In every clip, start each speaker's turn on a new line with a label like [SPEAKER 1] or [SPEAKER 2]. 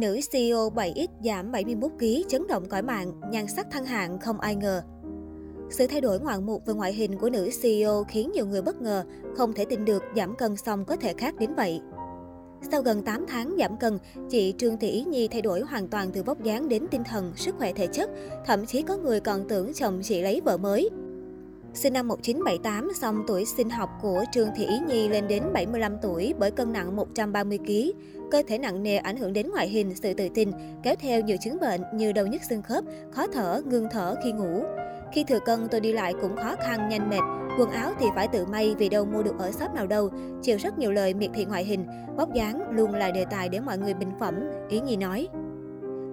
[SPEAKER 1] Nữ CEO 7X giảm 71kg chấn động cõi mạng, nhan sắc thăng hạng không ai ngờ. Sự thay đổi ngoạn mục về ngoại hình của nữ CEO khiến nhiều người bất ngờ, không thể tin được giảm cân xong có thể khác đến vậy. Sau gần 8 tháng giảm cân, chị Trương Thị Ý Nhi thay đổi hoàn toàn từ vóc dáng đến tinh thần, sức khỏe thể chất, thậm chí có người còn tưởng chồng chị lấy vợ mới. Sinh năm 1978, song tuổi sinh học của Trương Thị Ý Nhi lên đến 75 tuổi bởi cân nặng 130 kg. Cơ thể nặng nề ảnh hưởng đến ngoại hình, sự tự tin, kéo theo nhiều chứng bệnh như đau nhức xương khớp, khó thở, ngưng thở khi ngủ. Khi thừa cân tôi đi lại cũng khó khăn, nhanh mệt. Quần áo thì phải tự may vì đâu mua được ở shop nào đâu. Chịu rất nhiều lời miệt thị ngoại hình, vóc dáng luôn là đề tài để mọi người bình phẩm, Ý Nhi nói.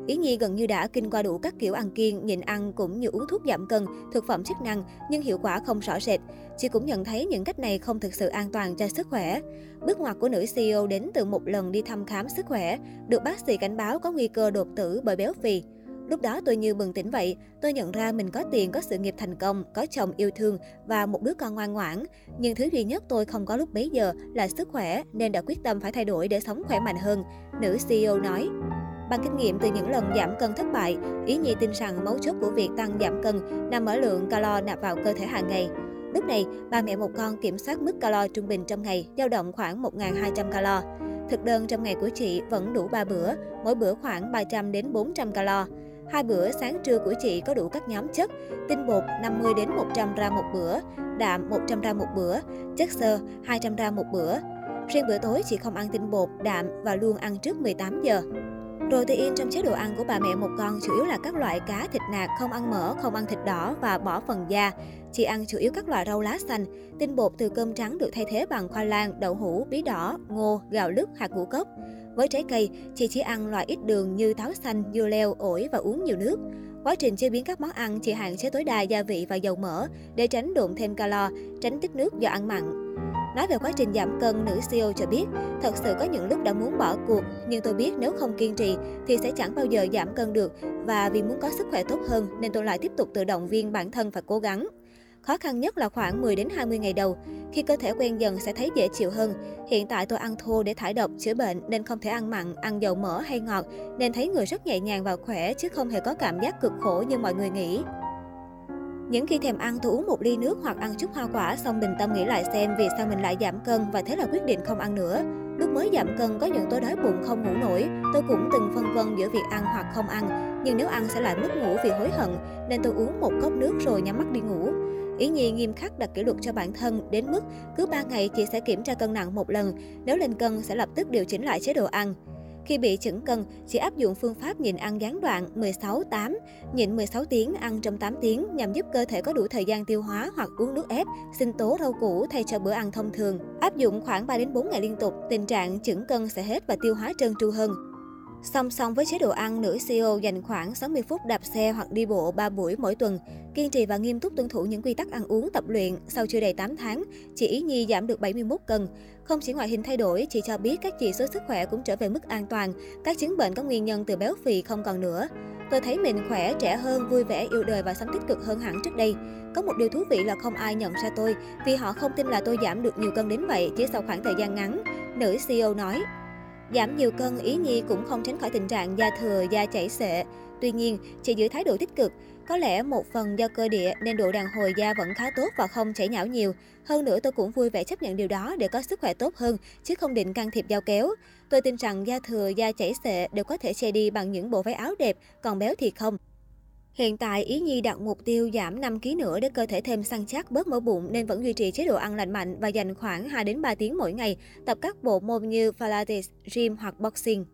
[SPEAKER 1] Ý Nhi gần như đã kinh qua đủ các kiểu ăn kiêng, nhịn ăn cũng như uống thuốc giảm cân, thực phẩm chức năng, nhưng hiệu quả không rõ rệt. Chị cũng nhận thấy những cách này không thực sự an toàn cho sức khỏe. Bước ngoặt của nữ CEO đến từ một lần đi thăm khám sức khỏe, được bác sĩ cảnh báo có nguy cơ đột tử bởi béo phì. Lúc đó tôi như bừng tỉnh vậy, tôi nhận ra mình có tiền, có sự nghiệp thành công, có chồng yêu thương và một đứa con ngoan ngoãn. Nhưng thứ duy nhất tôi không có lúc bấy giờ là sức khỏe nên đã quyết tâm phải thay đổi để sống khỏe mạnh hơn, nữ CEO nói. Bằng kinh nghiệm từ những lần giảm cân thất bại, Ý Nhi tin rằng mấu chốt của việc tăng giảm cân nằm ở lượng calo nạp vào cơ thể hàng ngày. Lúc này, bà mẹ một con kiểm soát mức calo trung bình trong ngày dao động khoảng 1.200 calo. Thực đơn trong ngày của chị vẫn đủ 3 bữa, mỗi bữa khoảng 300 đến 400 calo. Hai bữa sáng trưa của chị có đủ các nhóm chất, tinh bột 50 đến 100 gram một bữa, đạm 100 gram một bữa, chất xơ 200 gram một bữa. Riêng bữa tối chị không ăn tinh bột, đạm và luôn ăn trước 18 giờ. Protein trong chế độ ăn của bà mẹ một con chủ yếu là các loại cá, thịt nạc, không ăn mỡ, không ăn thịt đỏ và bỏ phần da. Chị ăn chủ yếu các loại rau lá xanh. Tinh bột từ cơm trắng được thay thế bằng khoai lang, đậu hũ, bí đỏ, ngô, gạo lứt, hạt ngũ cốc. Với trái cây, chị chỉ ăn loại ít đường như táo xanh, dưa leo, ổi và uống nhiều nước. Quá trình chế biến các món ăn, chị hạn chế tối đa gia vị và dầu mỡ để tránh đụng thêm calo, tránh tích nước do ăn mặn. Nói về quá trình giảm cân, nữ CEO cho biết, thật sự có những lúc đã muốn bỏ cuộc, nhưng tôi biết nếu không kiên trì thì sẽ chẳng bao giờ giảm cân được và vì muốn có sức khỏe tốt hơn nên tôi lại tiếp tục tự động viên bản thân và cố gắng. Khó khăn nhất là khoảng 10 đến 20 ngày đầu. Khi cơ thể quen dần sẽ thấy dễ chịu hơn. Hiện tại tôi ăn thô để thải độc, chữa bệnh nên không thể ăn mặn, ăn dầu mỡ hay ngọt nên thấy người rất nhẹ nhàng và khỏe chứ không hề có cảm giác cực khổ như mọi người nghĩ. Những khi thèm ăn tôi uống một ly nước hoặc ăn chút hoa quả xong bình tâm nghĩ lại xem vì sao mình lại giảm cân và thế là quyết định không ăn nữa. Lúc mới giảm cân có những tối đói bụng không ngủ nổi, tôi cũng từng phân vân giữa việc ăn hoặc không ăn. Nhưng nếu ăn sẽ lại mất ngủ vì hối hận, nên tôi uống một cốc nước rồi nhắm mắt đi ngủ. Ý Nhi nghiêm khắc đặt kỷ luật cho bản thân đến mức cứ 3 ngày chị sẽ kiểm tra cân nặng một lần, nếu lên cân sẽ lập tức điều chỉnh lại chế độ ăn. Khi bị chững cân, chỉ áp dụng phương pháp nhịn ăn gián đoạn 16-8, nhịn 16 tiếng, ăn trong 8 tiếng nhằm giúp cơ thể có đủ thời gian tiêu hóa hoặc uống nước ép, sinh tố rau củ thay cho bữa ăn thông thường. Áp dụng khoảng 3 đến 4 ngày liên tục, tình trạng chững cân sẽ hết và tiêu hóa trơn tru hơn. Song song với chế độ ăn, nữ CEO dành khoảng 60 phút đạp xe hoặc đi bộ 3 buổi mỗi tuần. Kiên trì và nghiêm túc tuân thủ những quy tắc ăn uống tập luyện, sau chưa đầy 8 tháng, chị Ý Nhi giảm được 71 cân. Không chỉ ngoại hình thay đổi, chị cho biết các chỉ số sức khỏe cũng trở về mức an toàn, các chứng bệnh có nguyên nhân từ béo phì không còn nữa. Tôi thấy mình khỏe, trẻ hơn, vui vẻ, yêu đời và sống tích cực hơn hẳn trước đây. Có một điều thú vị là không ai nhận ra tôi, vì họ không tin là tôi giảm được nhiều cân đến vậy chỉ sau khoảng thời gian ngắn. Nữ CEO nói. Giảm nhiều cân, Ý Nhi cũng không tránh khỏi tình trạng da thừa, da chảy xệ. Tuy nhiên, chị giữ thái độ tích cực. Có lẽ một phần do cơ địa nên độ đàn hồi da vẫn khá tốt và không chảy nhão nhiều. Hơn nữa tôi cũng vui vẻ chấp nhận điều đó để có sức khỏe tốt hơn, chứ không định can thiệp dao kéo. Tôi tin rằng da thừa, da chảy xệ đều có thể che đi bằng những bộ váy áo đẹp, còn béo thì không. Hiện tại, Ý Nhi đặt mục tiêu giảm 5 kg nữa để cơ thể thêm săn chắc, bớt mỡ bụng nên vẫn duy trì chế độ ăn lành mạnh và dành khoảng 2 đến 3 tiếng mỗi ngày tập các bộ môn như Pilates, gym hoặc boxing.